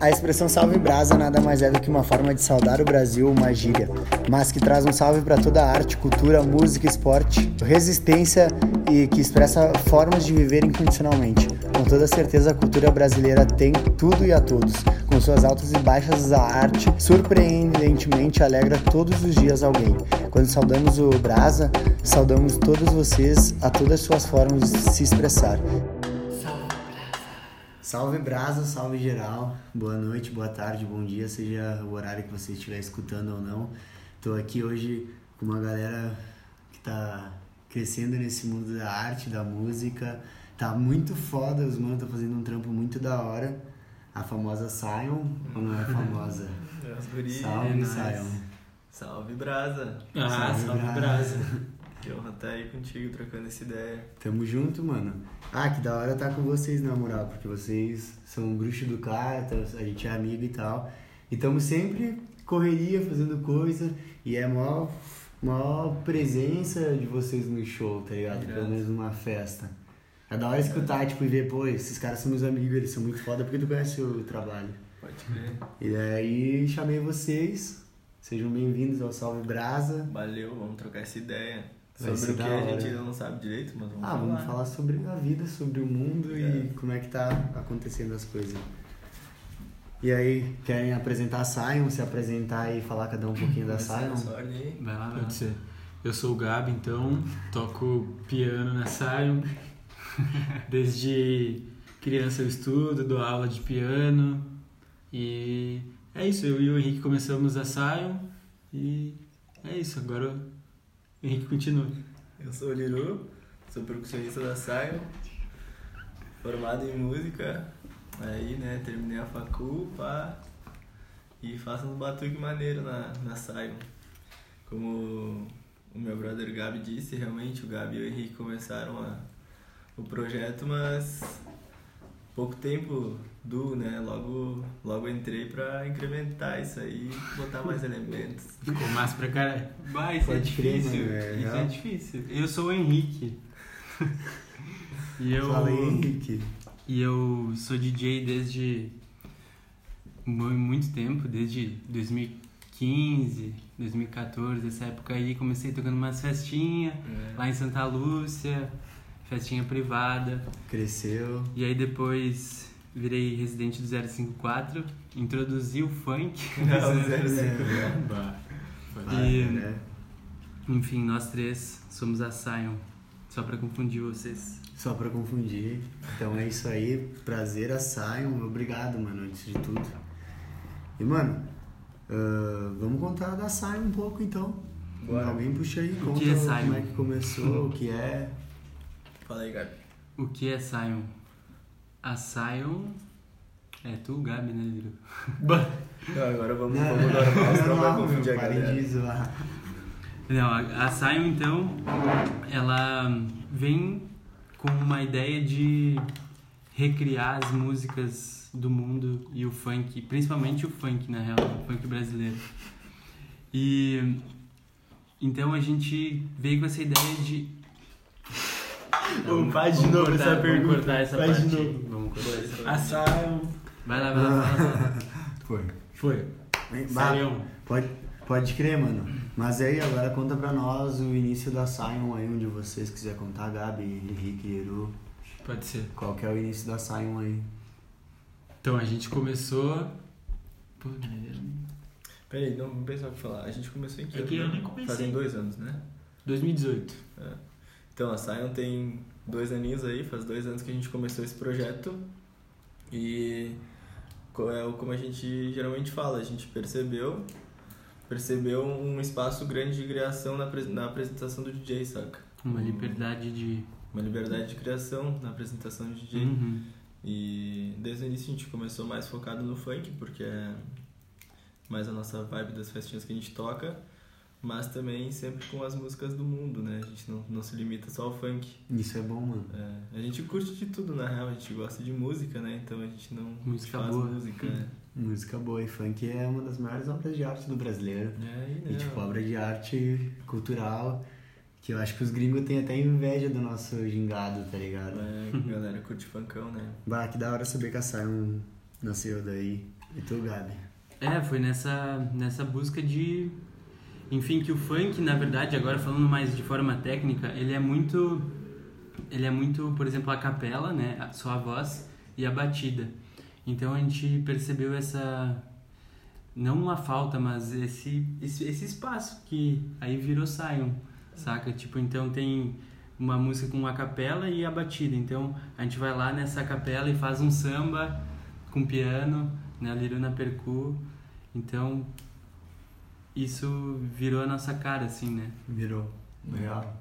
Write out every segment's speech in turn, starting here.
A expressão salve brasa nada mais é do que uma forma de saudar o Brasil, uma gíria, mas que traz um salve para toda a arte, cultura, música, esporte, resistência e que expressa formas de viver incondicionalmente. Com toda certeza, a cultura brasileira tem tudo e a todos. Com suas altas e baixas, a arte surpreendentemente alegra todos os dias alguém. Quando saudamos o Brasa, saudamos todos vocês a todas as suas formas de se expressar. Salve Brasa, salve geral. Boa noite, boa tarde, bom dia, seja o horário que você estiver escutando ou não. Tô aqui hoje com uma galera que tá crescendo nesse mundo da arte, da música. Tá muito foda, os manos tá fazendo um trampo muito da hora. A famosa Sion, ou não é famosa? As gurias. Salve. Sion. Salve, Brasa. Ah, Salve, salve, Brasa. Brasa. Que honra estar aí contigo, trocando essa ideia. Tamo junto, mano. Ah, que da hora tá com vocês, na moral, porque vocês são bruxo do carta, a gente é amigo e tal. E tamo sempre correria, fazendo coisa, e é maior, maior presença de vocês no show, tá ligado? Pelo menos numa festa. É da hora escutar, tipo, e ver, pô, esses caras são meus amigos, eles são muito foda porque tu conhece o trabalho. Pode crer. E daí chamei vocês, sejam bem-vindos ao Salve Brasa. Valeu, vamos trocar essa ideia. Vai Sobre o que a gente ainda não sabe direito, mas vamos Ah, falar. vamos falar sobre a vida, sobre o mundo e É. como é que tá acontecendo as coisas. E aí, querem apresentar a Sion, se apresentar e falar cada um um pouquinho da Sion? Vai lá, Pode ser. Eu sou o Gabi, então, toco piano na Sion. Desde criança eu estudo, dou aula de piano. E é isso, eu e o Henrique começamos a Sion. E é isso, agora Henrique continua. Eu sou o Liru, sou percussionista da Sion, formado em música. Aí, né, terminei a facul, pá, e faço uns batuque maneiro na, na Sion. Como o meu brother Gabi disse, realmente o Gabi e o Henrique começaram a, o projeto, mas pouco tempo do, né, logo, logo entrei pra incrementar isso aí, botar mais elementos. Ficou massa pra caralho. Vai, isso é Pode crer, difícil. mano, é isso é difícil. Eu sou o Henrique. e eu. Fala aí, Henrique. E eu sou DJ desde mu- muito tempo, desde 2015, 2014, essa época aí comecei tocando umas festinhas É. lá em Santa Lúcia, festinha privada. Cresceu. E aí depois virei residente do 054, introduzi o funk. Não, zero cinco. Bah. Vai, E, né? enfim, nós três somos a Sion, só pra confundir vocês. Só pra confundir. Então é isso aí. Prazer a Sion. Obrigado, mano, antes de tudo. E, mano, ah, vamos contar da Sion um pouco, então. Bora. Alguém puxa aí, conta que é como Sion? é que começou, o que é. Fala aí, Gabi. O que é Sion? A Sion é tu, Gabi, né, Liro? Não, agora vamos, vamos normal, senão vai Não, confundir a galera. de zoar. Não, a, a Sion, então, ela vem com uma ideia de recriar as músicas do mundo e o funk, principalmente o funk, na real, o funk brasileiro. E então a gente veio com essa ideia de. Ô, faz de Vamos novo cortar- essa vamos pergunta. cortar essa Faz de parte. novo. Vamos cortar essa Foi, parte. foi. A Sion. Vai lá, vai lá, fala, fala. Foi. Foi. Sion. Pode, pode crer, mano. Mas aí, agora conta pra nós o início da Sion aí, onde vocês quiser contar, Gabi, Henrique, Eru. Pode ser. Qual que é o início da Sion aí? Então a gente começou. Pô, né, Peraí, não vamos pensar o que falar. A gente começou em que É que eu ano? nem comecei. Fazem dois anos, né? 2018. Então, a Sion tem dois aninhos aí, faz dois anos que a gente começou esse projeto. E é como a gente geralmente fala, a gente percebeu percebeu um espaço grande de criação na, na apresentação do DJ, saca? Uma liberdade de. Uma liberdade de criação na apresentação do DJ. Uhum. E desde o início a gente começou mais focado no funk, porque é mais a nossa vibe das festinhas que a gente toca, mas também sempre com as músicas do mundo, né? A gente não, não se limita só ao funk. Isso é bom, mano. É, a gente curte de tudo, na real, a gente gosta de música, né? Então a gente não Música faz boa. música, né? Música boa e funk é uma das maiores obras de arte do brasileiro. É, E né? tipo, obra de arte cultural que eu acho que os gringos têm até inveja do nosso gingado, tá ligado? É, a galera curte funkão, né? Bah, que da hora saber que a Sion nasceu daí. E tu, Gabi? É, foi nessa, nessa busca de. Enfim, que o funk, na verdade, agora falando mais de forma técnica, ele é muito. Ele é muito, por exemplo, a capela, né? Só a voz e a batida. Então a gente percebeu essa. Não uma falta, mas esse, esse, esse espaço que aí virou Sion, saca? Tipo, então tem uma música com a capela e a batida. Então a gente vai lá nessa capela e faz um samba com piano, né? Liruna percu. Então isso virou a nossa cara, assim, né? Virou. Legal.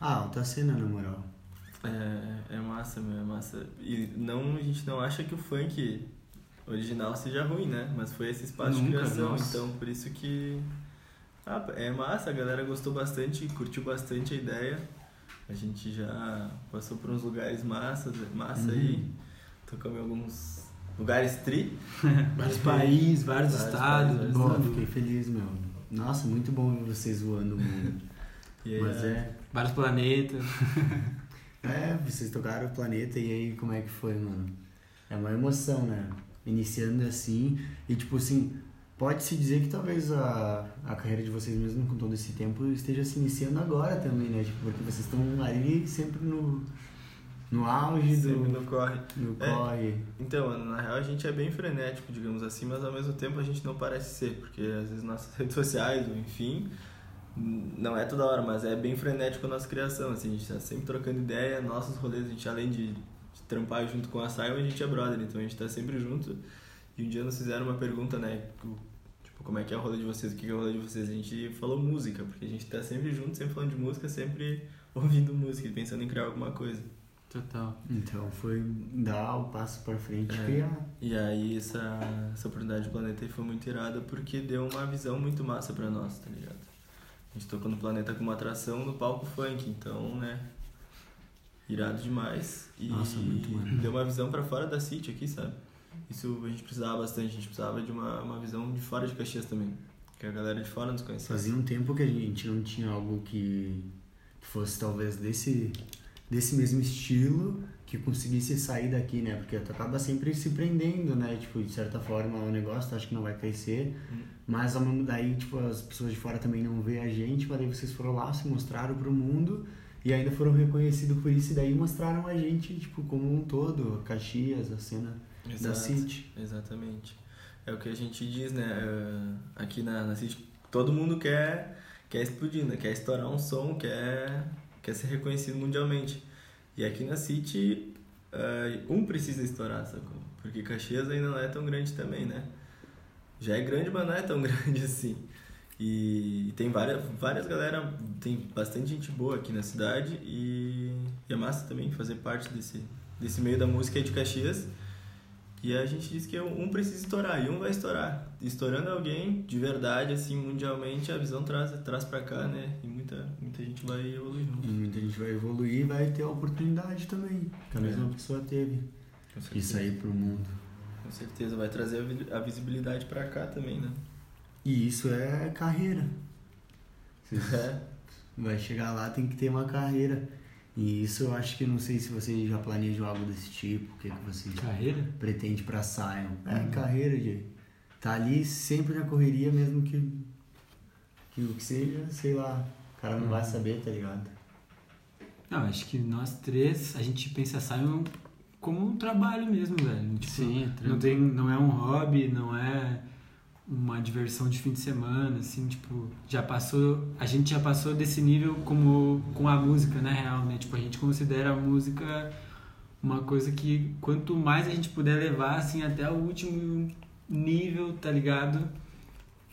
Ah, alta cena, na moral. É, é massa, meu, é massa. E não, a gente não acha que o funk original seja ruim, né? Mas foi esse espaço Nunca, de criação, nossa. então por isso que. Ah, é massa, a galera gostou bastante, curtiu bastante a ideia. A gente já passou por uns lugares massas, massa aí. Tocamos em alguns lugares tri. Vários países, vários, Vários estados. países, Bom, vários- fiquei feliz, meu. Nossa, muito bom ver vocês voando o mundo. Aí, Mas é. vários planetas. É, vocês tocaram o planeta e aí como é que foi, mano? É uma emoção, né? Iniciando assim, e tipo assim, pode-se dizer que talvez a, a carreira de vocês mesmo com todo esse tempo esteja se iniciando agora também, né? Tipo, porque vocês estão ali sempre no, no auge sempre do no corre. no É. corre. Então, na real a gente é bem frenético, digamos assim, mas ao mesmo tempo a gente não parece ser, porque às vezes nossas redes sociais, enfim, não é toda hora, mas é bem frenético a nossa criação, assim, a gente tá sempre trocando ideia, nossos rolês, a gente além de, de trampar junto com a Sion, a gente é brother, então a gente tá sempre junto. E um dia nos fizeram uma pergunta, né, tipo, como é que é o rolê de vocês, o que é o rolê de vocês? A gente falou música, porque a gente tá sempre junto, sempre falando de música, sempre ouvindo música e pensando em criar alguma coisa. Total. Então foi dar o passo pra frente e É. criar. E aí essa, essa oportunidade do Planeta aí foi muito irada porque deu uma visão muito massa pra nós, tá ligado? A gente tocou no Planeta com uma atração no palco funk, então, né? Irado demais. E Nossa, muito mano. deu uma visão pra fora da City aqui, sabe? Isso a gente precisava bastante, a gente precisava de uma, uma visão de fora de Caxias também. Que a galera de fora nos conhecia. Fazia um tempo que a gente não tinha algo que, que fosse talvez desse, desse mesmo estilo que conseguisse sair daqui, né? Porque tu acaba sempre se prendendo, né? Tipo, de certa forma o negócio tu acha que não vai crescer, Hum. mas ao mesmo daí, tipo, as pessoas de fora também não vê a gente, mas daí vocês foram lá, se mostraram pro mundo e ainda foram reconhecidos por isso e daí mostraram a gente, tipo, como um todo, Caxias, a cena da Exato. City. Exatamente. É o que a gente diz, né? eh, Aqui na, na City, todo mundo quer, quer explodir, né? Quer estourar um som, quer, quer ser reconhecido mundialmente. E aqui na City, eh, um precisa estourar, sacou? Porque Caxias ainda não é tão grande também, né? Já é grande, mas não é tão grande assim. E tem várias, várias galera, tem bastante gente boa aqui na cidade e, e é massa também fazer parte desse, desse meio da música de Caxias. E a gente diz que um precisa estourar e um vai estourar. Estourando alguém de verdade, assim, mundialmente, a visão traz, traz pra cá, né? E muita, muita gente vai evoluir junto. E muita gente vai evoluir e vai ter a oportunidade também, que a É. mesma pessoa teve. E certeza. sair pro mundo. Com certeza, vai trazer a vi- a visibilidade pra cá também, né? E isso é carreira. É. vai chegar lá, tem que ter uma carreira. E isso eu acho que não sei se vocês já planejam algo desse tipo, o que, que vocês Carreira? pretendem pra Sion. É, Uhum. carreira, de tá ali sempre na correria, mesmo que, que o que seja, sei lá, o cara não vai Uhum. saber, tá ligado? Não, acho que nós três, a gente pensa Simon como um trabalho mesmo, velho. Tipo, Sim, é não, tem, não é um hobby, não é uma diversão de fim de semana, assim, tipo, já passou, a gente já passou desse nível como com a música, na real, né? Tipo, a gente considera a música uma coisa que quanto mais a gente puder levar, assim, até o último nível, tá ligado?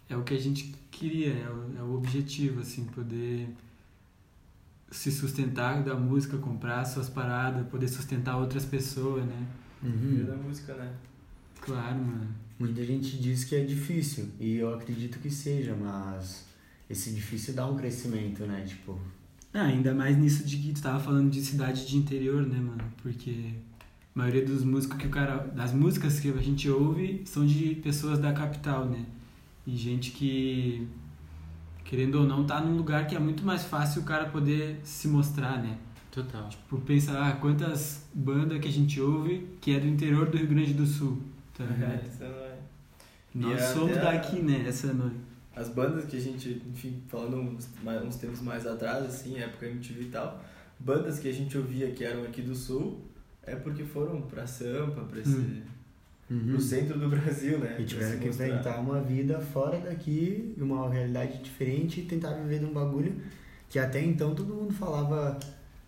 É o que a gente queria, é o, é o objetivo, assim, poder se sustentar da música, comprar suas paradas, poder sustentar outras pessoas, né? Meio da música, né? Claro, mano. Muita gente diz que é difícil, e eu acredito que seja, mas esse difícil dá um crescimento, né? Tipo, Ah, ainda mais nisso de que tu tava falando de cidade de interior, né, mano? Porque a maioria dos músicos que o cara. Das músicas que a gente ouve são de pessoas da capital, né? E gente que, querendo ou não, tá num lugar que é muito mais fácil o cara poder se mostrar, né? Total. Tipo, pensa, ah, quantas bandas que a gente ouve que é do interior do Rio Grande do Sul, tá ligado? É, é. Nós E somos até a- daqui, né? Essa noite. As bandas que a gente, enfim, falando uns, uns tempos mais atrás, assim, época MTV e tal, bandas que a gente ouvia que eram aqui do sul, é porque foram pra Sampa, pra esse, Hum. Uhum. centro do Brasil, né? E tiveram que mostrar. inventar uma vida fora daqui, uma realidade diferente e tentar viver de um bagulho que até então todo mundo falava.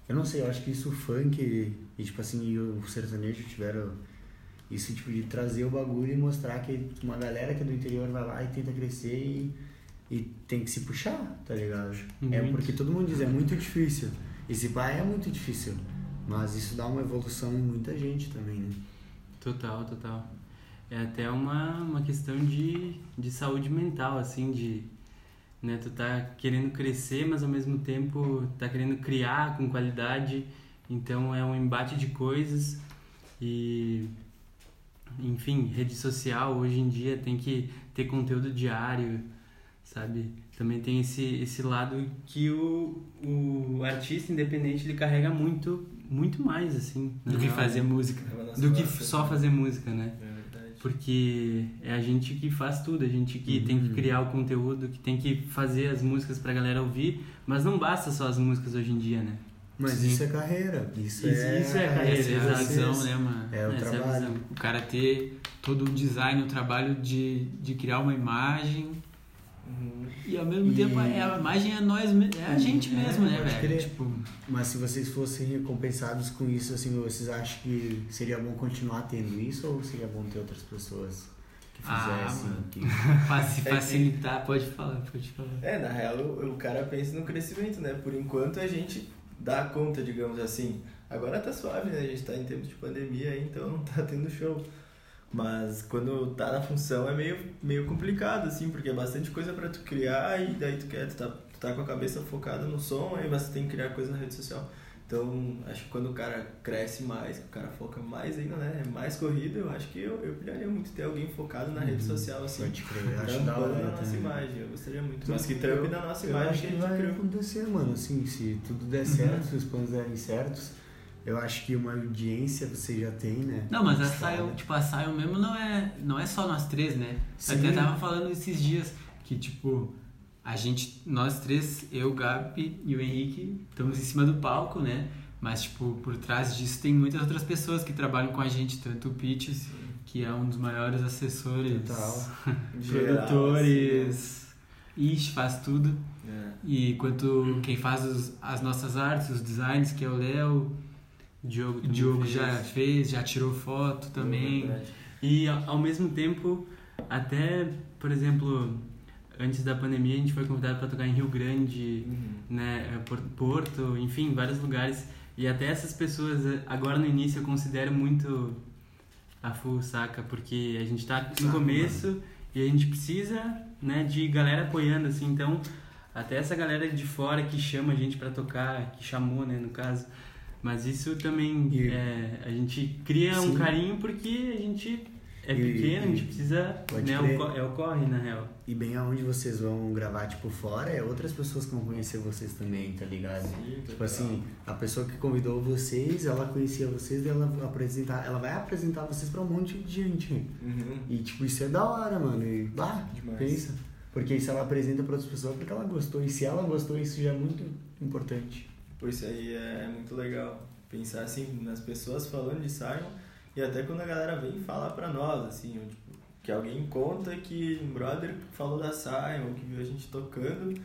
Eu não sei, eu acho que isso o funk e tipo assim, e o sertanejo tiveram isso tipo de trazer o bagulho e mostrar que uma galera que é do interior vai lá e tenta crescer e, e tem que se puxar, tá ligado? É Muito. porque todo mundo diz, é muito difícil. Esse pai é muito difícil. Mas isso dá uma evolução em muita gente também, né? Total, total. É até uma, uma questão de, de saúde mental, assim, de. Né, tu tá querendo crescer, mas ao mesmo tempo tá querendo criar com qualidade. Então é um embate de coisas e. Enfim, rede social hoje em dia tem que ter conteúdo diário, sabe? Também tem esse, esse lado que o, o artista independente ele carrega muito, muito mais, assim. Do que real, fazer né? música. É do que só fazer música, né? É verdade. Porque é a gente que faz tudo, a gente que tem que Uhum. criar o conteúdo, que tem que fazer as músicas pra galera ouvir, mas não basta só as músicas hoje em dia, né? Mas Sim. isso é carreira. Isso, Isso- é, isso é carreira, Essa é a exato. visão, né, mano? É o Essa é trabalho. visão. O cara ter todo o design, o trabalho de, de criar uma imagem Uhum. e ao mesmo E- tempo é- a imagem é nós, é a gente É, mesmo, né, velho? Tipo, Mas se vocês fossem recompensados com isso, assim, vocês acham que seria bom continuar tendo isso ou seria bom ter outras pessoas que Ah, fizessem? É que- facilitar, pode falar, pode falar. É, na real, o, o cara pensa no crescimento, né? Por enquanto a gente dá conta, digamos assim. Agora tá suave, né? A gente tá em tempos de pandemia então não tá tendo show. Mas quando tá na função é meio, meio complicado, assim, porque é bastante coisa pra tu criar e daí tu quer, tu tá, tu tá com a cabeça focada no som, aí você tem que criar coisa na rede social. Então, acho que quando o cara cresce mais, que o cara foca mais ainda, né? É mais corrida, eu acho que eu, eu pilharia muito ter alguém focado na rede social, assim. Pode crer, eu acho da hora na nossa imagem, eu gostaria muito. Eu- Mas que trampe na nossa Eu imagem acho que a que gente vai criou. acontecer, mano, assim, se tudo der certo, se os planos derem certos, eu acho que uma audiência você já tem, né? Não, mas a Estrada. Sion, tipo, a Sion mesmo não é, não é só nós três, né? Sim. Até tava falando esses dias que, tipo, a gente, nós três, eu, o Gabi e o Henrique, estamos em cima do palco, né? Mas, tipo, por trás disso tem muitas outras pessoas que trabalham com a gente, tanto o Pete, que é um dos maiores assessores, Total. Geral, produtores, Ixi, faz tudo. assim, né? E quanto quem faz os- as nossas artes, os designs, que é o Léo, Diogo, Diogo fez. já fez, já tirou foto também. Verdade. E ao mesmo tempo, até, por exemplo, antes da pandemia a gente foi convidado para tocar em Rio Grande, Uhum. né, eh, Por- Porto, enfim, vários lugares. E até essas pessoas, eh, agora no início eu considero muito a full, saca? Porque a gente tá no começo e a gente precisa, né, de galera apoiando, assim. Então, até essa galera de fora que chama a gente para tocar, que chamou, né, no caso. Mas isso também, E- é, a gente cria um Sim. carinho porque a gente é E- pequeno, a gente precisa, pode né, o, é o corre, na real. E bem aonde vocês vão gravar, tipo, fora, é outras pessoas que vão conhecer vocês também, tá ligado? Sim, Tipo total. assim, a pessoa que convidou vocês, ela conhecia vocês, e ela apresentar, ela vai apresentar vocês pra um monte de gente. Uhum. E tipo, isso é da hora, mano. E bah, Demais. pensa. Porque se ela apresenta pra outras pessoas, é porque ela gostou. E se ela gostou, isso já é muito importante. Por isso aí é muito legal. Pensar assim nas pessoas falando de Simon e até quando a galera vem falar pra nós, assim, tipo, que alguém conta que um brother falou da Simon, que viu a gente tocando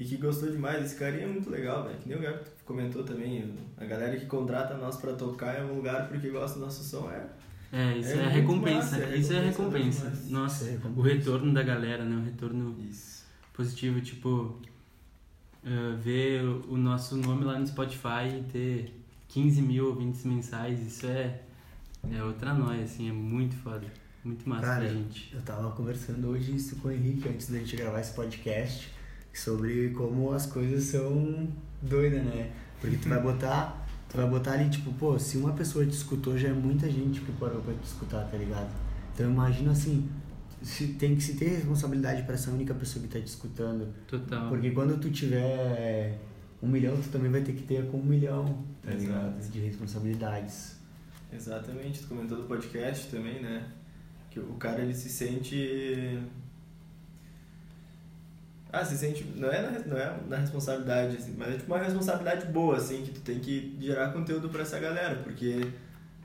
e que gostou demais. Esse carinha é muito legal, velho. Que nem o Gabi comentou também, a galera que contrata nós pra tocar em um lugar porque gosta do nosso som é. É, isso É é, recompensa. massa, é isso é a recompensa. Nossa, é recompensa. o retorno da galera, né? O retorno Isso. positivo, tipo, eh, ver o nosso nome lá no Spotify e ter 15 mil ouvintes mensais, isso é, é outra nóia, assim, é muito foda. Muito massa Cara, gente. Eu tava conversando hoje isso com o Henrique antes da gente gravar esse podcast sobre como as coisas são doidas, né? Porque tu vai botar, tu vai botar ali, tipo, pô, se uma pessoa te escutou, já é muita gente que parou pra te escutar, tá ligado? Então imagina assim, se tem que se ter responsabilidade pra essa única pessoa que tá te escutando. Total. Porque quando tu tiver um milhão, tu também vai ter que ter com um milhão, tá ligado? Exato. De responsabilidades. Exatamente, tu comentou do podcast também, né? Que o cara ele se sente. Ah, se sente. Não é na, não é na responsabilidade, assim, mas é tipo uma responsabilidade boa, assim, que tu tem que gerar conteúdo pra essa galera, porque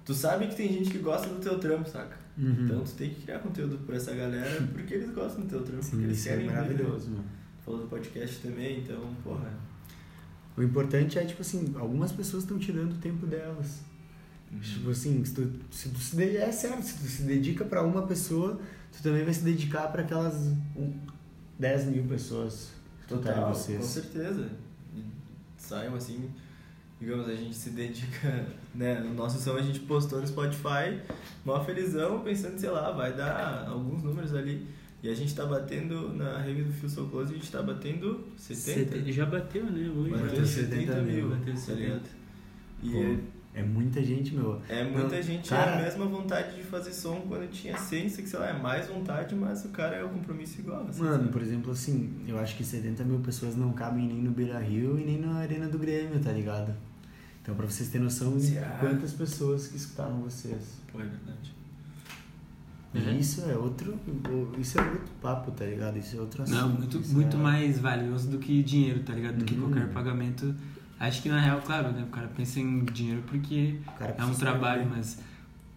tu sabe que tem gente que gosta do teu trampo, saca? Uhum. Então tu tem que criar conteúdo pra essa galera porque eles gostam do teu trampo, porque Sim, eles isso é querem né? maravilhoso, mano. Falou do podcast também, então, porra. O importante é, tipo assim, algumas pessoas estão tirando o tempo delas. Tipo assim, se tu, se tu se é certo, se tu se dedica pra uma pessoa, tu também vai se dedicar pra aquelas um, 10 mil pessoas total Total, vocês. com certeza. Saiam assim, digamos, a gente se dedica, né? No nosso som a gente postou no Spotify, mó felizão, pensando, sei lá, vai dar alguns números ali. E a gente tá batendo na rave do So Close, a gente tá batendo 70. Sete- Já bateu, né? Hoje. Bateu Bateu 70 70 mil, mil, bateu tá 70. ligado? E é, muita gente, meu. é muita Não, gente, cara- é a mesma vontade de fazer som quando tinha ciência, que sei lá, é mais vontade, mas o cara é o compromisso igual. assim, Mano, sabe? por exemplo, assim, eu acho que 70 mil pessoas não cabem nem no Beira Rio e nem na Arena do Grêmio, tá ligado? Então, pra vocês terem noção de Será? quantas pessoas que escutaram vocês. Pô, é verdade. É. isso é outro. Isso é outro papo, tá ligado? Isso é outro assunto. Não, muito, muito é- mais valioso do que dinheiro, tá ligado? Do que Uhum. qualquer pagamento. Acho que na real, claro, né? O cara pensa em dinheiro porque é um trabalho, saber. mas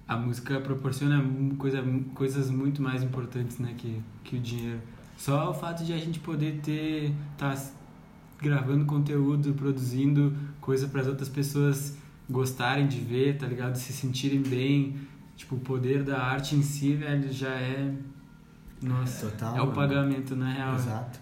a música proporciona coisa, coisas muito mais importantes, né? Que, que o dinheiro. Só o fato de a gente poder ter. tá gravando conteúdo, produzindo coisa para as outras pessoas gostarem de ver, tá ligado? Se sentirem bem. Tipo, o poder da arte em si, velho, já é. Nossa, Total, é o pagamento, na real. Exato.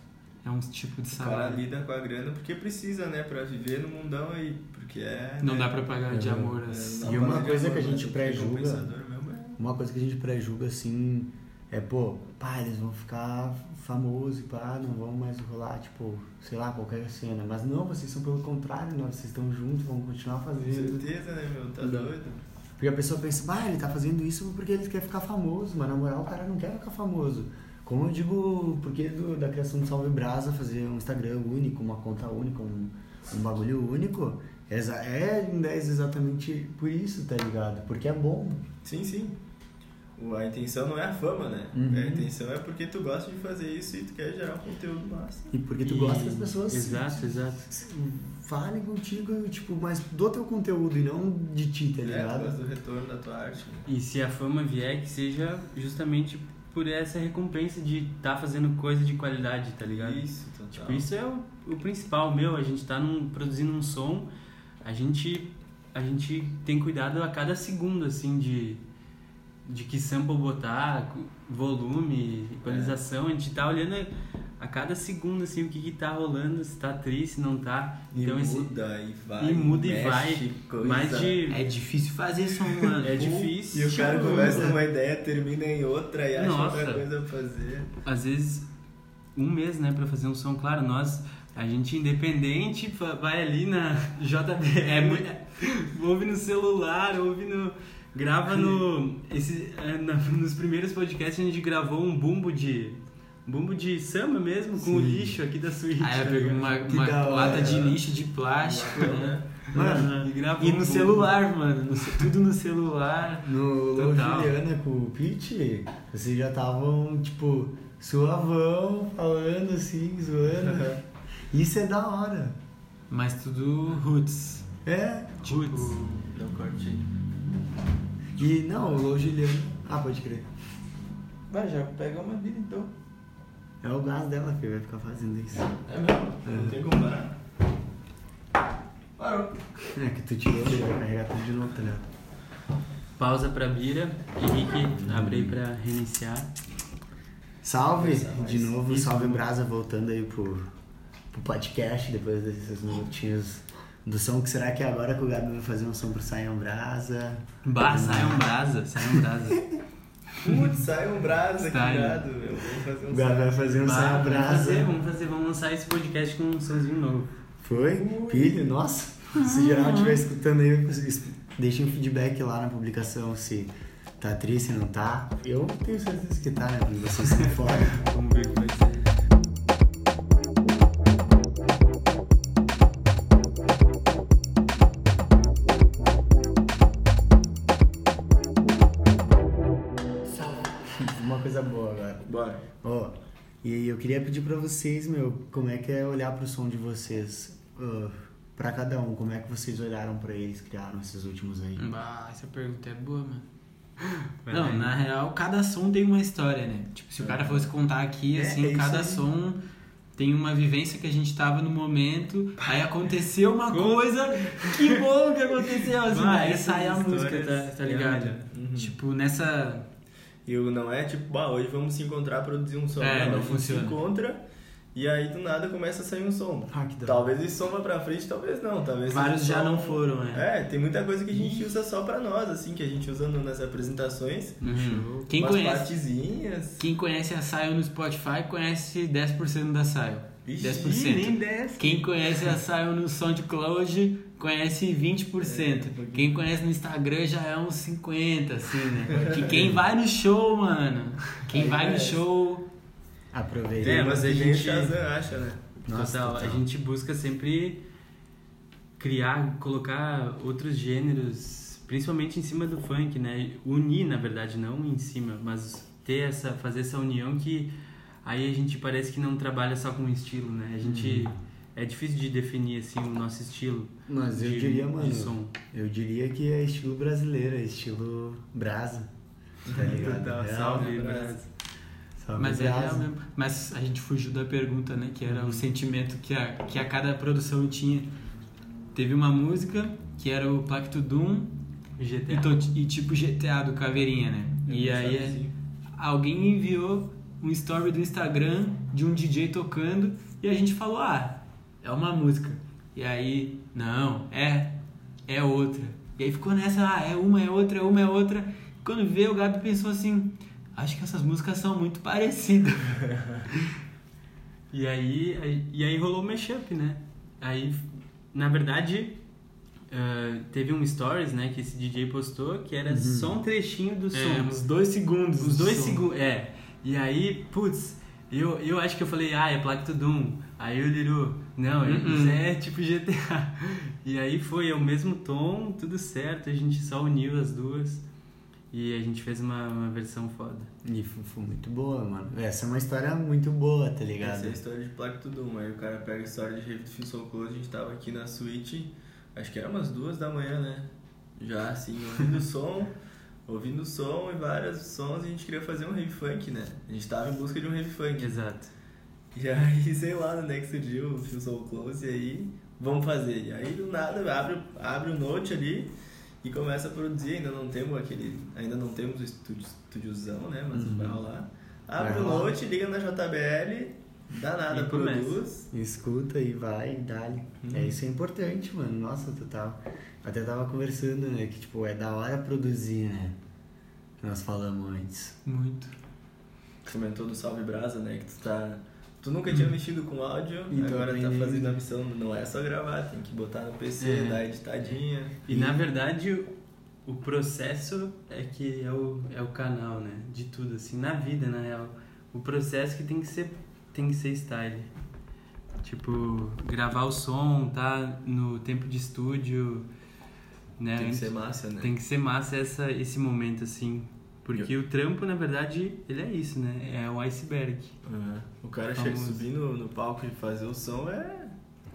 É um tipo de O cara salário. lida com a grana porque precisa, né? Pra viver no mundão aí. Porque é. Não né, dá pra pagar de É, amor é, assim. não E uma coisa amor, que a gente pré-julga- é- Uma coisa que a gente pré-julga assim é, pô, pá, eles vão ficar famosos e pá, não vão mais rolar, tipo, sei lá, qualquer cena. Mas não, vocês são pelo contrário, né? Vocês estão juntos, vão continuar Com fazendo. certeza, né, meu? Tá Não. doido. Porque a pessoa pensa, bah, ele tá fazendo isso porque ele quer ficar famoso, mas na moral o cara não quer ficar famoso. Como eu digo, porque do, da criação do Salve Brasa, fazer um Instagram único, uma conta única, um, um bagulho único, é, é em 10 exatamente por isso, tá ligado? Porque é bom. Sim, sim. A intenção não é a fama, né? Uhum. A intenção é porque tu gosta de fazer isso e tu quer gerar um conteúdo massa. E porque tu E- gosta que as pessoas Exato, exato. falem contigo, tipo, mas do teu conteúdo e não de ti, tá É, tu ligado? gosta do retorno da tua arte. né? E se a fama vier, que seja justamente por essa recompensa de estar fazendo coisa de qualidade, tá ligado? Isso, total. Tipo, isso é o, o principal, meu. A gente tá num, produzindo um som, a gente, a gente tem cuidado a cada segundo, assim, de, de que sample botar, volume, equalização. A gente tá olhando a, cada segundo, assim, o que que tá rolando, se tá triste, se não tá. E Então, esse, muda e vai. e muda e vai. Coisa. mais de... É difícil fazer som, mano. É difícil. E o cara começa numa ideia, termina em outra e acha Nossa. outra coisa pra fazer. às vezes um mês, né, para fazer um som. Claro, nós, a gente independente, vai ali na JBL, É muito- ouve no celular, ouve no. Grava no. Esse, é, na- nos primeiros podcasts a gente gravou um bumbo de. Bumbo de samba mesmo, com o Sim. lixo aqui da suíte. Aí eu tá ligado? uma, uma lata de lixo de plástico, né? Mano, e, E um no bumbo. celular, mano. no tudo no celular. No Total. Juliana com o Pete, vocês já estavam, tipo, suavão, falando assim, zoando. Isso é da hora. Mas tudo roots. É, Roots. Não corte aí. e não, o Juliana. Ah, pode crer. Vai, já pega uma vida então. É o gás dela que vai ficar fazendo isso. É mesmo? Não tem como parar. Parou. É que tu tirou, ele vai carregar tudo de novo, tá ligado? Pausa pra Bira. Henrique, abre aí pra reiniciar. Salve, de novo, isso, salve. Brasa voltando aí pro, pro podcast, depois desses minutinhos do som. que será que é agora que o Gabi vai fazer um som pro Saiam Brasa? Bah, sai um brasa, sai um brasa. Putz, sai um brasa aqui, Sai. irado. Eu vou fazer um vai fazer um Bah, Saiam vamos fazer, Brasa. vamos fazer, vamos lançar esse podcast com um somzinho novo. Foi? Pilho? Nossa. Se geral estiver escutando aí, deixem um feedback lá na publicação se tá triste, não tá. Eu tenho certeza que tá, né? Porque vocês estão fora. Vamos ver o que vai ser. Queria pedir pra vocês, meu, como é que é olhar pro som de vocês? Uh, pra cada um, como é que vocês olharam pra eles, criaram esses últimos aí? Bah, essa pergunta é boa, mano. Não, na real, cada som tem uma história, né? Tipo, se o cara fosse contar aqui, É, assim, é cada aí. som tem uma vivência que a gente tava no momento, aí aconteceu uma coisa, que bom que aconteceu, assim, Vai, aí sai a música, tá, tá é ligado? Uhum. Tipo, nessa... E não é tipo, bah, hoje vamos se encontrar produzir um som. É, não gente funciona. se encontra e aí do nada começa a sair um som. Ah, que Talvez esse som vá pra frente, talvez não. Talvez Vários já só não foram, é. É, tem muita coisa que a gente usa só pra nós, assim, que a gente usa nas apresentações. Uhum. Quem conhece, partezinhas. quem conhece a Saio no Spotify conhece 10% da Saio. Ixi, 10%. nem 10. Quem conhece a Saio no SoundCloud conhece 20%. É, porque- Quem conhece no Instagram já é uns 50%, assim, né? Que quem vai no show, mano. Quem Aí vai no conhece. show. Aproveita. É, É, mas a gente- acha, né? Nossa, total. total. A gente busca sempre criar, colocar outros gêneros, principalmente em cima do funk, né? Unir, na verdade, não em cima, mas ter essa, fazer essa união que aí a gente parece que não trabalha só com estilo, né? A gente é difícil de definir assim o nosso estilo. Mas eu de, diria, mano, de som. eu diria que é estilo brasileiro, é estilo brasa. Tá ligado? Total, Real, salve, né? Brás. Salve Mas é brasa. real mesmo. Mas a gente fugiu da pergunta, né? Que era o sentimento que a, que a cada produção tinha. Teve uma música que era o Pacto Doom GTA. e, e tipo GTA do Caveirinha, né? E aí é- Sabe, alguém enviou um story do Instagram de um DJ tocando e a gente falou, ah, é uma música. E aí, não, é, é outra. E aí ficou nessa, ah, é uma, é outra, é uma, é outra. Quando veio, o Gabi pensou assim, acho que essas músicas são muito parecidas. E aí, aí- e aí rolou o mashup, né? Aí, na verdade, ah, teve um stories, né, que esse DJ postou, que era só um trechinho do som. É, uns dois segundos. Os do dois segundos, é. E aí, putz, eu, eu acho que eu falei, ah, é Placto Doom. Aí o Liru, não, Uhum. isso é tipo GTA. E aí foi, é o mesmo tom, tudo certo, a gente só uniu as duas e a gente fez uma, uma versão foda. E foi, muito boa, mano. Essa é uma história muito boa, tá ligado? Essa é a história de Plaque Doom. Aí o cara pega a história de Rave do Feel So Close, a gente tava aqui na suíte, acho que era umas duas da manhã, né? Já assim, ouvindo o som, ouvindo o som e vários sons, a gente queria fazer um rave funk, né? A gente tava em busca de um rave funk. Exato. E aí, sei lá, onde é que surgiu o Feel So Close, e aí, vamos fazer. E aí, do nada, abre, abre o note ali e começa a produzir. Ainda não temos aquele, ainda não temos o estúdio, estúdiozão, né? Mas vai rolar. Abre Vai o note, liga na JBL, dá nada, E começa. produz. Escuta e vai, e dá-lhe. É, isso é importante, mano. Nossa, total. Até tava conversando, né? Que, tipo, é da hora produzir, né? Que nós falamos antes. Muito. Tu comentou do Salve Brasa, né? Que tu tá... Tu nunca tinha mexido com áudio, E agora tá fazendo a missão, não é só gravar, tem que botar no PC, É. dar editadinha. E na verdade o- o processo é que é o, é o canal, né? De tudo, assim, na vida, na real. O processo que tem que ser, tem que ser style. Tipo, gravar o som, tá no tempo de estúdio, né? Tem que ser massa, né? tem que ser massa essa, esse momento, assim. Porque o trampo, na verdade, ele é isso, né? É o iceberg. Uhum. O cara chega subir no, no palco e fazer o som é.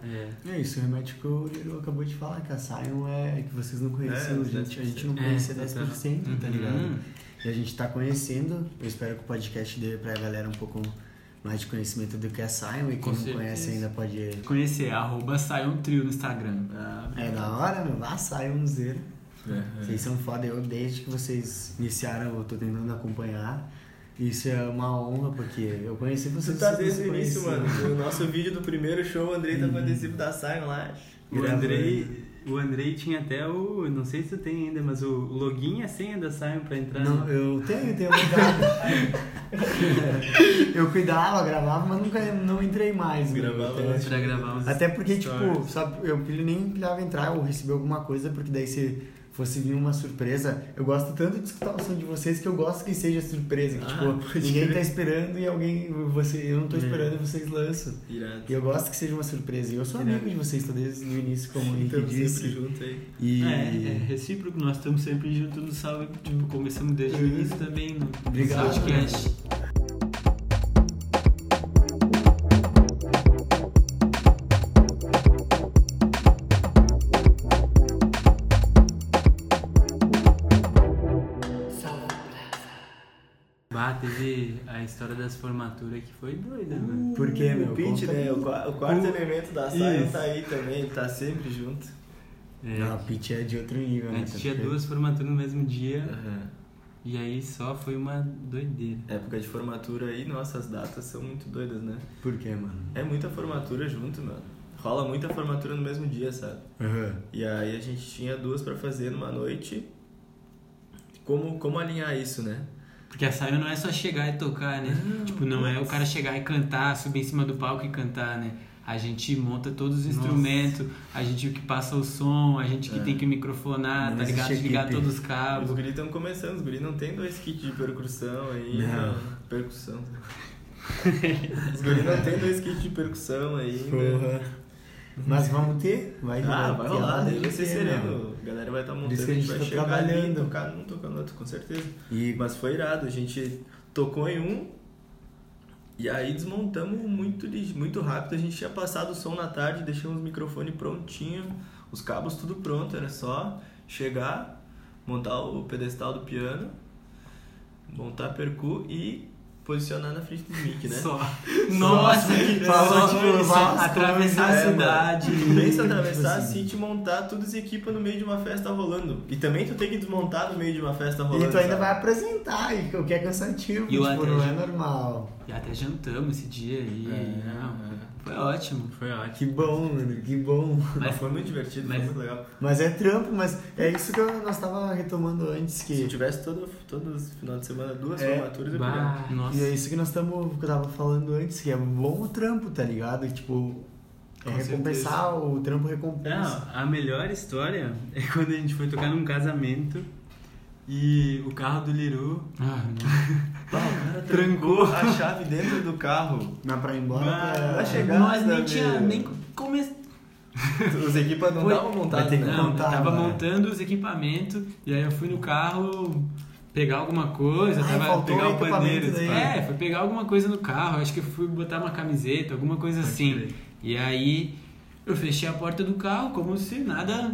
É. É isso, remete que o Liro acabou de falar, que a Sion é que vocês não conheciam, É, a, gente, a gente não É, conhecia total. 10%, tá Uhum. ligado? E a gente tá conhecendo, eu espero que o podcast dê pra galera um pouco mais de conhecimento do que é a Sion, e Com quem não certeza. conhece ainda pode... Conhecer, arroba sai um trio no Instagram. Ah, É da hora, meu, vá, Sion zero. é. Vocês são foda, eu desde que vocês iniciaram, eu tô tentando acompanhar. Isso é uma honra, porque eu conheci vocês. Tu tá desde o início, mano. O nosso vídeo do primeiro show, o Andrei tá com adesivo da Sion lá. O. Andrei, o Andrei tinha até o. Não sei se tu tem ainda, mas o login e a senha da Sion pra entrar. Não, eu tenho, tenho cuidado. eu cuidava, gravava, mas nunca não entrei mais. né? Gravava, Até- mas- Pra gravar Até porque, stories. tipo, sabe, eu nem pilhava entrar ou receber alguma coisa, porque daí se fosse vir uma surpresa, eu gosto tanto de escutar o som de vocês que eu gosto que seja surpresa. Que, Ah, tipo, ninguém crer. tá esperando e alguém. Você, eu não tô É. esperando e vocês lançam. Irado. E eu gosto que seja uma surpresa. E eu sou Irado. amigo de vocês, tô desde o início, como o Henrique Estamos sempre disse. juntos aí. E. É, é recíproco, nós estamos sempre juntos no salve. Tipo, começamos desde o início também no Obrigado. podcast. História das formaturas que foi doida, mano. Por quê, meu? O Pete, Conta né? O, o quarto O- elemento da saia Isso. tá aí também, ele tá sempre junto. É, Não, o Pitch é de outro nível, né? antes tinha Tá duas formaturas no mesmo dia Aham. e aí só foi uma doideira. Época de formatura aí, nossa, as datas são muito doidas, né? Por quê, mano? É muita formatura junto, mano. Rola muita formatura no mesmo dia, sabe? Aham. E aí a gente tinha duas pra fazer numa noite. Como, como alinhar isso, né? Porque a saia não é só chegar e tocar, né? tipo, não é o cara chegar e cantar, subir em cima do palco e cantar, né? A gente monta todos os Nossa. instrumentos, a gente que passa o som, a gente que É. tem que microfonar, Não tá ligado? existe Ligar equipe. todos os Os cabos. guris estão começando, os guris não tem dois kits de percussão aí. Não. né? Percussão. os guris não tem dois kits de percussão ainda. Porra. Mas vamos ter? Vai, Ah, vai ter rolar, lá, daí vai ser ter, sereno. A galera vai estar Por montando, que a gente vai tá chegar trabalhando. ali, tocar num, tocar no outro, com certeza. E Mas foi irado, a gente tocou em um e aí desmontamos muito, muito rápido. A gente tinha passado o som na tarde, deixamos o microfone prontinho, os cabos tudo pronto, era só chegar, montar o pedestal do piano, montar percu e posicionar na frente do mic, né? Só. Nossa, que só, tipo, só atravessar a é, cidade. Pensa Tipo atravessar assim. assim, te montar, tudo se equipa no meio de uma festa rolando. E também tu tem que desmontar no meio de uma festa rolando. E tu ainda sabe? vai apresentar, o que é cansativo, E tipo, não é normal. E até jantamos esse dia aí. É, não, é. Foi ótimo, foi ótimo. Que bom, mano, que bom. Mas foi muito divertido, mas- foi muito legal. Mas é trampo, mas é isso que eu, nós tava retomando antes, Se que... tivesse todo, todos final de semana duas É. formaturas, eu Bah, podia. nossa. E é isso que nós estamos, que eu tava falando antes, que é bom o trampo, tá ligado? Tipo, é Com recompensar, o trampo recompensa. Não, a melhor história é quando a gente foi tocar num casamento e o carro do Liru. Ah, Bah, o cara Trancou. trancou a chave dentro do carro. Mas pra ir embora, Bah, pra- chegar. Nós nem né, tinha nem começado. Os equipas não Foi- estavam que né? Não, contar, tava né? montando os equipamentos e aí eu fui no carro pegar alguma coisa, Ai, tava pegar o pandeiro. daí. É, foi pegar alguma coisa no carro, acho que eu fui botar uma camiseta, alguma coisa assim. crer. E aí eu fechei a porta do carro como se nada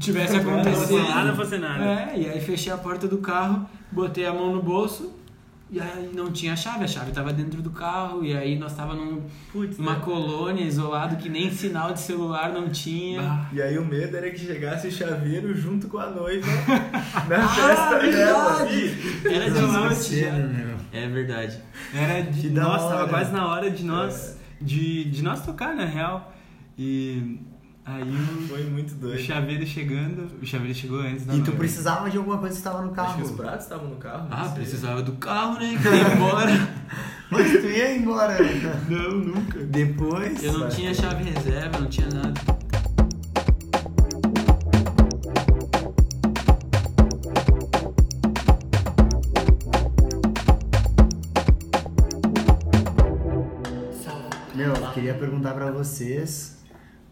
tivesse Como acontecido. se nada fosse nada. É, e aí fechei a porta do carro, botei a mão no bolso e aí não tinha chave, a chave tava dentro do carro e aí nós tava num, Putz, numa né? colônia isolado que nem sinal de celular não tinha. E aí o medo era que chegasse o chaveiro junto com a noiva na festa dela. verdade! Ih, Era de noite meu. É verdade. Era de hora. tava quase na hora de nós de, de nós tocar, na real. E aí o, Foi muito o doido. chaveiro chegando, o chaveiro chegou antes da E tu noiva. precisava de alguma coisa que estava no Acho que os carro. pratos estavam no carro. Ah, sei. precisava do carro, né? Que ia embora. Mas tu ia embora. né? não, nunca. Depois. Eu não Vai. tinha chave reserva, não tinha nada. Meu, eu queria perguntar pra vocês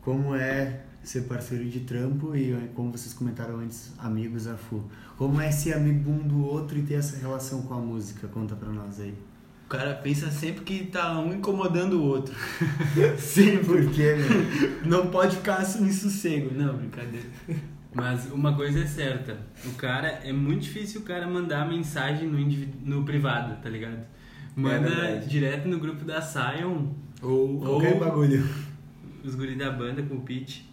como é ser parceiro de trampo e eh, como vocês comentaram antes, amigos a full. Como é ser amigo um do outro e ter essa relação com a música? Conta pra nós aí. O cara pensa sempre que tá um incomodando o outro. Sim, porque, meu. Não pode ficar em sossego. Não, brincadeira. Mas uma coisa é certa, o cara é muito difícil o cara mandar mensagem no, no privado, tá ligado? Manda verdade. direto no grupo da Sion ou, Qualquer ou bagulho. Os guris da banda com o Pete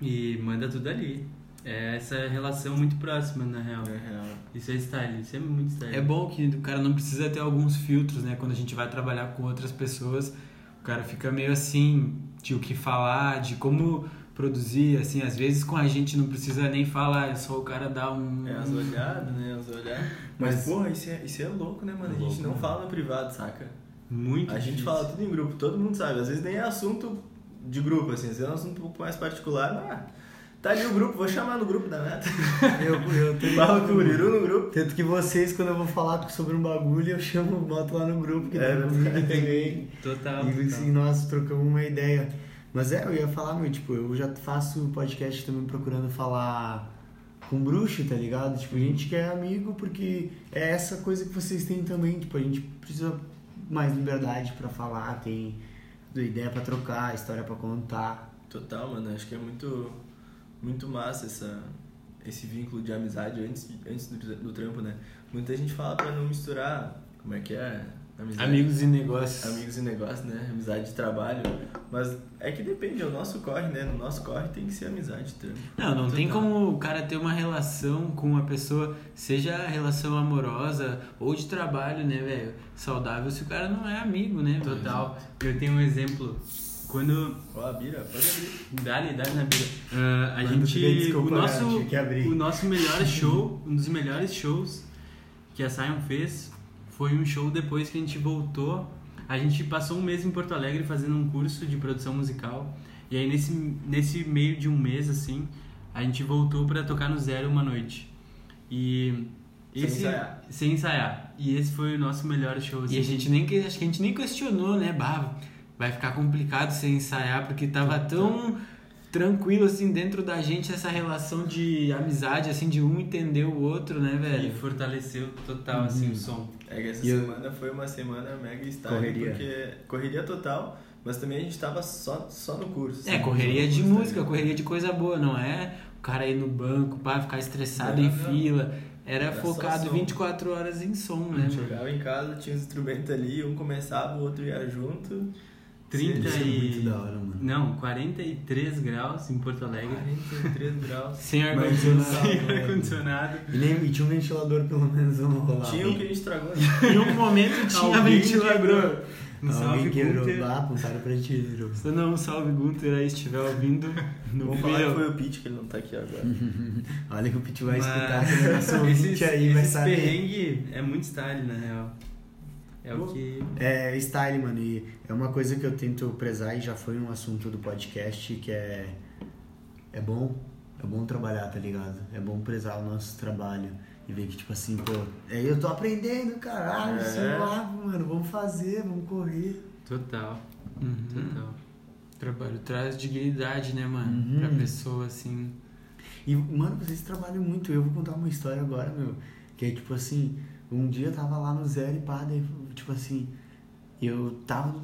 e manda tudo ali. É essa relação muito próxima, na real. É real. Isso é style, isso é muito style. É bom que o cara não precisa ter alguns filtros, né? Quando a gente vai trabalhar com outras pessoas, o cara fica meio assim, de o que falar, de como produzir, assim, às vezes com a gente não precisa nem falar, é só o cara dar um... É as olhadas, né? As olhadas. Mas, Mas- porra, isso é, isso é louco, né, mano? A gente Louco, não né? fala no privado, saca? Muito A gente difícil. fala tudo em grupo, todo mundo sabe. Às vezes nem é assunto de grupo, assim. É um assunto um pouco mais particular. Ah, tá ali o grupo, vou chamar no grupo da neta. Eu, eu tenho. Barra o Curiru no grupo. Tanto que vocês, quando eu vou falar sobre um bagulho, eu chamo, boto lá no grupo que É também. Total. E total. assim, nós trocamos uma ideia. Mas é, eu ia falar, meu, tipo, eu já faço podcast também procurando falar com bruxo, tá ligado? Tipo, gente que é amigo, porque é essa coisa que vocês têm também. Tipo, a gente precisa mais liberdade pra falar, tem ideia pra trocar, história pra contar. Total, mano. Acho que é muito, muito massa essa, esse vínculo de amizade antes, antes do, do trampo, né? Muita gente fala pra não misturar Como é que é? Amizade. Amigos e negócios. Amigos e negócios, né? Amizade de trabalho. Mas é que depende, é o nosso corre, né? No nosso corre tem que ser amizade também. Não, não tem Total. como o cara ter uma relação com uma pessoa, seja relação amorosa ou de trabalho, né, velho? Saudável se o cara não é amigo, né? Total. Eu tenho um exemplo. Quando. Ó, a Bira, pode abrir. Dá-lhe, dá-lhe na vida. Ah, a Manda gente. o nosso, Tive que abrir. o nosso melhor show, um dos melhores shows que a Sion fez foi um show depois que a gente voltou. A gente passou um mês em Porto Alegre fazendo um curso de produção musical. E aí nesse, nesse meio de um mês, assim, a gente voltou pra tocar no Zero uma noite. E. Sem ensaiar. Sem ensaiar. E esse foi o nosso melhor show. E a assim. gente nem acho que a gente nem questionou, né, bah, vai ficar complicado sem ensaiar porque tava tão tranquilo assim dentro da gente essa relação de amizade assim de um entender o outro, né, E velho? fortaleceu total, assim, o som. É que essa E eu- semana foi uma semana mega style, Correria. porque correria total, mas também a gente tava só, só no curso. É, sabe? correria de curso, música, tá correria de coisa boa, não é o cara ir no banco, pá, ficar estressado Não, em não. fila. Era Era focado som. 24 horas em som, né? Chegava em casa, tinha os instrumentos ali, um começava, o outro ia junto. 30 Isso é e... muito da hora, mano. Não, 43 graus em Porto Alegre. 43 graus. Sem ar-condicionado. Sem Não, ar-condicionado. E, nem, e tinha um ventilador pelo menos um rolava. Tinha um que a gente estragou. Em um momento tinha ventilador. Um Alguém salve. Gunter. Ah, apontaram pra ti, Dro. Se não, salve Gunter aí, estiver ouvindo no Vamos falar que foi o Pete, que ele não tá aqui agora. Olha que o Pete vai Mas escutar, que ele nosso ouvinte esses, aí, vai esses saber. perrengue é muito style, na real. É o que... É style, mano, e é uma coisa que eu tento prezar e já foi um assunto do podcast que é é bom, é bom trabalhar, tá ligado? É bom prezar o nosso trabalho e ver que tipo assim, pô, é, eu tô aprendendo, caralho, É. sei lá, mano, vamos fazer, vamos correr. Total, Uhum. total. Trabalho traz dignidade, né, mano? Uhum. Pra pessoa, assim. E, mano, vocês trabalham muito. Eu vou contar uma história agora, meu. Que é tipo assim, um dia eu tava lá no zero e pá, daí, tipo assim, eu tava,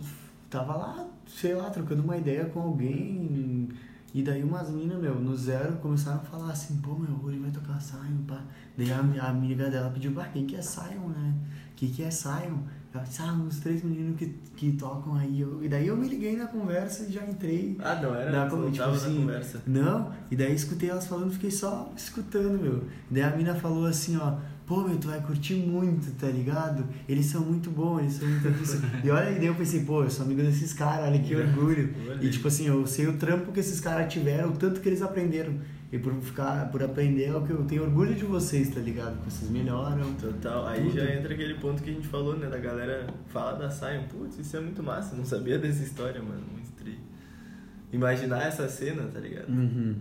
tava lá, sei lá, trocando uma ideia com alguém. E daí umas minas, meu, no zero começaram a falar assim, pô, meu, hoje vai tocar Sion, pá. Daí a, a amiga dela pediu, pá, quem que é Sion, né? Que que é Sion? Ela disse, ah, uns três meninos que, que tocam aí. Eu, e daí eu me liguei na conversa e já entrei. Ah, não, era, Na não tipo assim, na conversa. Não, e daí escutei elas falando, fiquei só escutando, meu. Daí a mina falou assim, ó, pô, meu, tu vai curtir muito, tá ligado? Eles são muito bons, eles são muito isso. e olha, e daí eu pensei, pô, eu sou amigo desses caras, olha que orgulho. E tipo assim, eu sei o trampo que esses caras tiveram, o tanto que eles aprenderam. E por ficar, por aprender é o que eu tenho orgulho de vocês, tá ligado? Que vocês melhoram. Total, aí Tudo. já entra aquele ponto que a gente falou, né? Da galera fala da Sion, putz, isso é muito massa, não sabia dessa história, mano, muito tri. Imaginar essa cena, tá ligado? Uhum.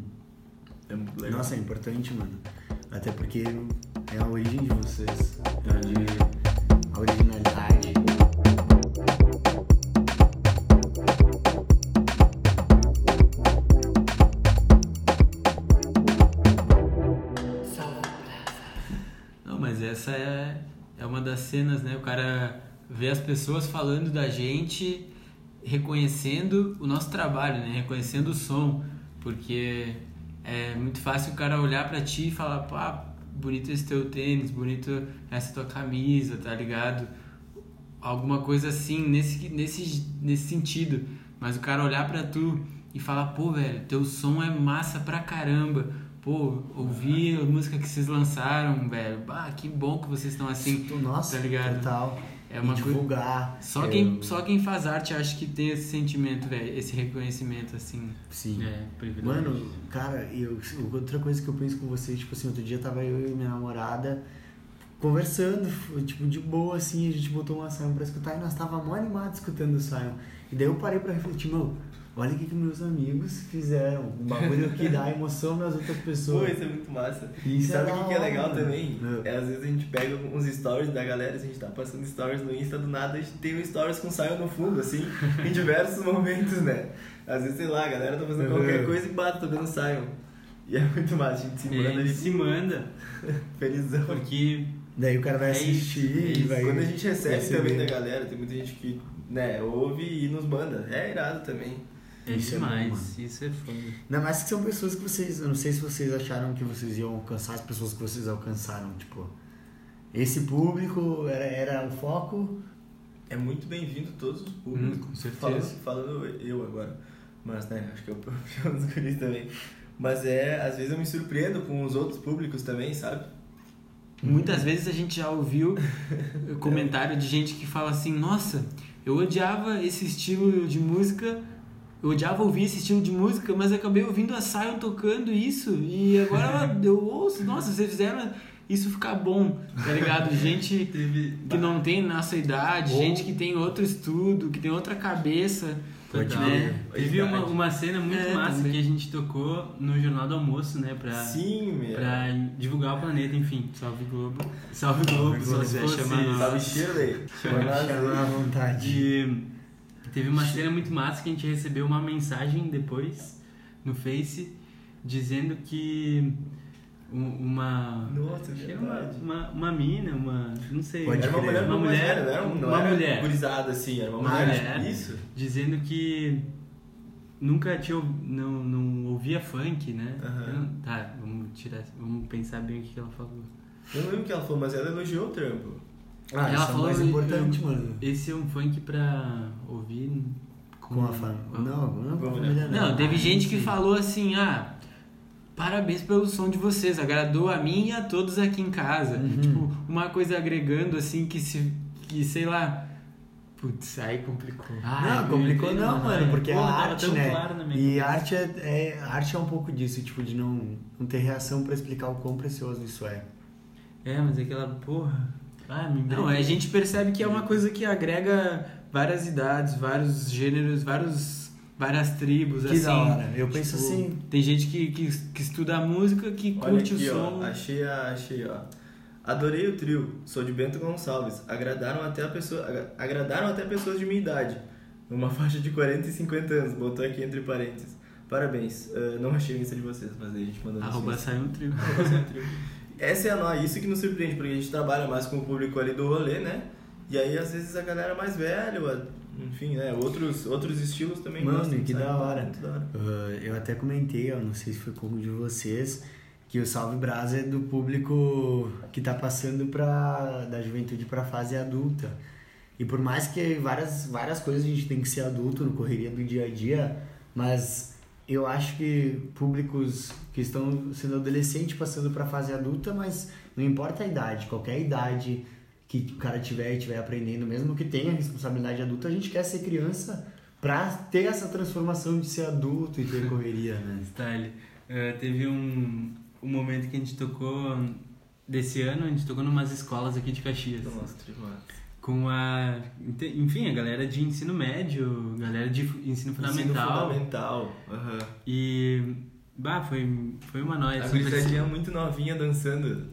É muito legal. Nossa, é importante, mano. Até porque é a origem de vocês. É onde a originalidade. Não, mas essa é, é uma das cenas, né? O cara vê as pessoas falando da gente, reconhecendo o nosso trabalho, né? Reconhecendo o som, porque é muito fácil o cara olhar pra ti e falar, pá, bonito esse teu tênis, bonito essa tua camisa, tá ligado? Alguma coisa assim, nesse, nesse, nesse sentido. Mas o cara olhar pra tu e falar, pô, velho, teu som é massa pra caramba. Pô, ouvi a música que vocês lançaram, velho. Bah, que bom que vocês estão assim. Nossa, tá ligado? total. É uma e coisa- divulgar. Só é, quem, só quem faz arte acho que tem esse sentimento, velho, esse reconhecimento, assim. Sim. É, privilégio. Mano, cara, eu, outra coisa que eu penso com vocês, tipo assim, outro dia tava eu e minha namorada conversando, tipo, de boa, assim, a gente botou uma Sion pra escutar e nós tava mó animados escutando o Sion. E daí eu parei pra refletir, meu, olha o que, que meus amigos fizeram. Um bagulho que dá emoção nas outras Pô, pessoas. isso é muito massa. Isso e sabe é o que, que é legal mano. também? É. É, às vezes a gente pega uns stories da galera, a gente tá passando stories no Insta, do nada a gente tem um stories com Sion no fundo, assim, em diversos momentos, né? Às vezes, sei lá, a galera tá fazendo Uhum. qualquer coisa e bate, tô vendo Sion. E é muito massa, a gente se manda a gente se manda, felizão. porque Daí o cara vai É isso, assistir é e isso. vai. Quando a gente recebe receber. também da galera, tem muita gente que, né, ouve e nos manda. É irado também. É Isso é bom, demais. isso é foda. Ainda mais que são pessoas que vocês. Eu não sei se vocês acharam que vocês iam alcançar as pessoas que vocês alcançaram, tipo. Esse público era, era o foco? É muito bem-vindo todos os públicos. Hum, com certeza. Falando, falando eu agora. Mas, né, acho que eu puxo dos guris também. Mas é, às vezes eu me surpreendo com os outros públicos também, sabe? Muitas vezes a gente já ouviu comentário de gente que fala assim: Nossa, eu odiava esse estilo de música, eu odiava ouvir esse estilo de música, mas acabei ouvindo a Sion tocando isso e agora eu ouço. Nossa, vocês fizeram isso ficar bom, tá ligado? Gente Teve. que não tem nossa idade, Ou- gente que tem outro estudo, que tem outra cabeça. Total. né? Teve uma, uma cena muito É, massa também. que a gente tocou no Jornal do Almoço, né? Pra, Sim, meu. pra divulgar o planeta, enfim. Salve Globo. Salve Globo, só se quiser fosse... chamar nós. Sabe, Shirley? Chama nós Chama à vontade. E teve uma cena muito massa que a gente recebeu uma mensagem depois no Face dizendo que um- uma. Nossa, acho que era uma, uma, uma mina, uma. Não sei. Pode Era uma mulher, Uma uma mulher, era, um- não uma era mulher. gurizada assim, era uma Uma mulher. mulher. Isso. dizendo que nunca tinha ou- não, não ouvia funk, né? Aham. Eu não- tá, vamos tirar, vamos pensar bem o que que ela falou. Eu não lembro o que ela falou, mas ela elogiou o trampo. Ah, Ela é falou mais eu- importante, mano. Esse é um funk pra ouvir Com a família. Não, não com a família Não, teve Ah, gente que falou assim, ah, parabéns pelo som de vocês, agradou a mim e a todos aqui em casa. Uhum. Tipo, uma coisa agregando assim que se. que sei lá. Putz, aí complicou. Ah, não, complicou não, eu- mano, porque Pô, a arte, né? claro e arte é, é, arte é um pouco disso, tipo, de não, não ter reação pra explicar o quão precioso isso é. É, mas aquela porra. Ah, me Não, a gente percebe que é uma coisa que agrega várias idades, vários gêneros, vários, várias tribos, Que assim. da hora. Eu penso Tipo, assim. Tem gente que, que, que estuda a música, que Olha curte aqui, o som. ó. Achei, a- achei, ó. Adorei o trio. Sou de Bento Gonçalves. Agradaram até a pessoa, agra- agradaram até pessoas de minha idade. Numa faixa de 40 e 50 anos. Botou aqui entre parênteses. Parabéns. Ah, não achei o Insta de vocês, mas aí a gente mandou Arroba Insta. sai um trio. Essa é a nós, isso que nos surpreende, porque a gente trabalha mais com o público ali do rolê, né? E aí, às vezes, a galera mais velha, enfim, né? Outros, outros estilos também Mano, gostam, que sabe? da hora. Da hora. ah, eu até comentei, ó, não sei se foi como de vocês, que o Salve Brasa é do público que tá passando pra, da juventude pra fase adulta. E por mais que várias, várias coisas a gente tem que ser adulto no correria do dia a dia, mas eu acho que públicos que estão sendo adolescente passando para fase adulta, mas não importa a idade, qualquer idade que o cara tiver e estiver aprendendo, mesmo que tenha responsabilidade adulta, a gente quer ser criança pra ter essa transformação de ser adulto e ter correria, né? Style. Eh, teve um, um momento que a gente tocou desse ano, a gente tocou numas escolas aqui de Caxias. Nossa. Com a. Enfim, a galera de ensino médio, galera de ensino Ensino fundamental. fundamental. aham. E. Bah, foi, foi uma noite. A super gurizadinha muito novinha dançando,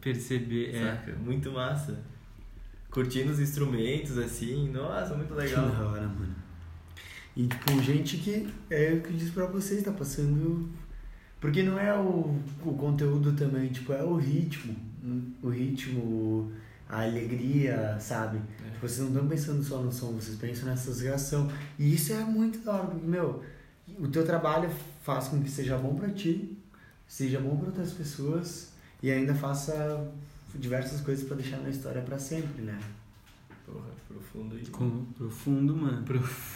perceber. É? Muito massa. Curtindo os instrumentos, assim. Nossa, muito Que legal. da hora, mano. E, tipo, gente que, é o que eu disse pra vocês, tá passando... Porque não é o, o conteúdo também, tipo, é o ritmo. O ritmo, a alegria, sabe? Tipo, vocês não estão pensando só no som, vocês pensam nessa associação. E isso é muito da hora, meu, o teu trabalho faz com que seja bom pra ti, seja bom pra outras pessoas e ainda faça diversas coisas pra deixar na história pra sempre, né? Porra, profundo e. com, profundo, mano.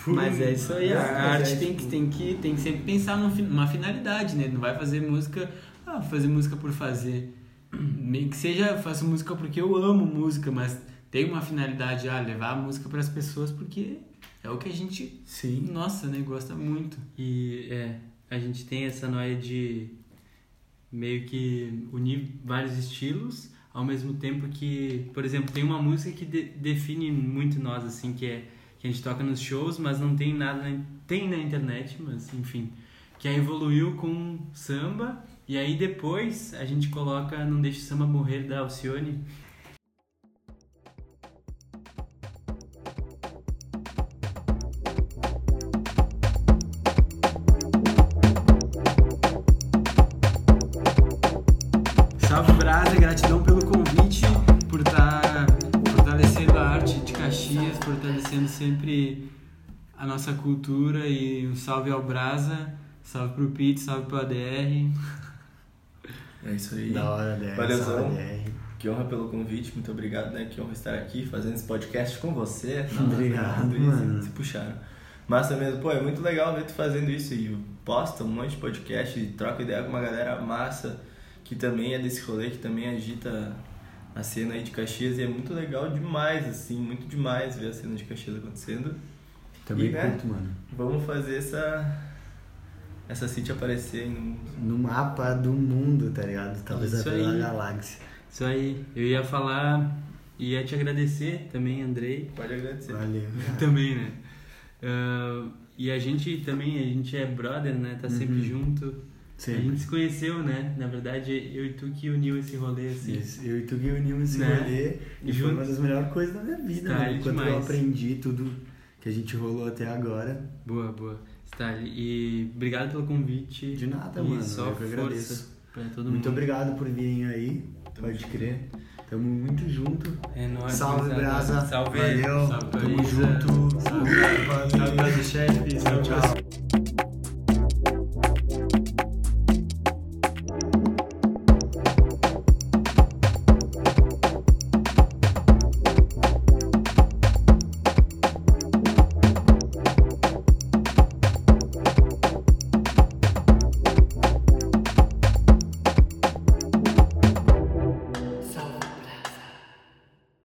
Mas é isso aí, a é, arte tem, tipo- que, tem, que, tem que sempre pensar numa finalidade, né? Não vai fazer música, ah, fazer música por fazer. Nem que seja, faço música porque eu amo música, mas tem uma finalidade, ah, levar a música para as pessoas porque é o que a gente, Sim. nossa, né, gosta muito. E é, a gente tem essa noia de meio que unir vários estilos, ao mesmo tempo que, por exemplo, tem uma música que de- define muito nós, assim, que é que a gente toca nos shows, mas não tem nada, na, tem na internet, mas enfim, que aí evoluiu com samba, e aí depois a gente coloca Não Deixe o Samba Morrer da Alcione, Salve Brasa, gratidão pelo convite, por estar fortalecendo a arte de Caxias, fortalecendo sempre a nossa cultura e um salve ao Brasa, salve pro Pete, salve pro ADR. É isso aí. Da hora, DR. Valeuzão. Que honra pelo convite, muito obrigado, né? Que honra estar aqui fazendo esse podcast com você. Nossa, Obrigado, isso, mano. Se puxaram. Massa mesmo, pô, é muito legal ver tu fazendo isso e posta um monte de podcast e troca ideia com uma galera massa que também é desse rolê, que também agita a cena aí de Caxias e é muito legal demais, assim, muito demais ver a cena de Caxias acontecendo. Também E, né? curto, mano. Vamos fazer essa essa city aparecer no No mapa do mundo, tá ligado? Talvez Isso até aí. galáxia. Isso aí. Eu ia falar, ia te agradecer também, Andrei. Pode agradecer. Valeu. também, né? Ah, e a gente também, a gente é brother, né? Tá sempre Uhum. junto. A Sempre. gente se conheceu, né? Na verdade, eu e tu que uniu esse rolê, assim. Isso. Eu e tu que unimos esse Né? rolê e foi Junto. uma das melhores coisas da minha vida, Tá, mano. é Enquanto eu demais. aprendi tudo que a gente rolou até agora. Boa, boa. Stalin. E obrigado pelo convite. De nada, e mano. Só eu que força agradeço. pra todo Muito mundo. obrigado por virem aí. Pode crer. Tamo muito junto. É nóis. Salve. Brasa. Salve. Valeu. Salve, Tamo Brisa. junto. Salve, salve, salve, chefe. Salve, Tchau.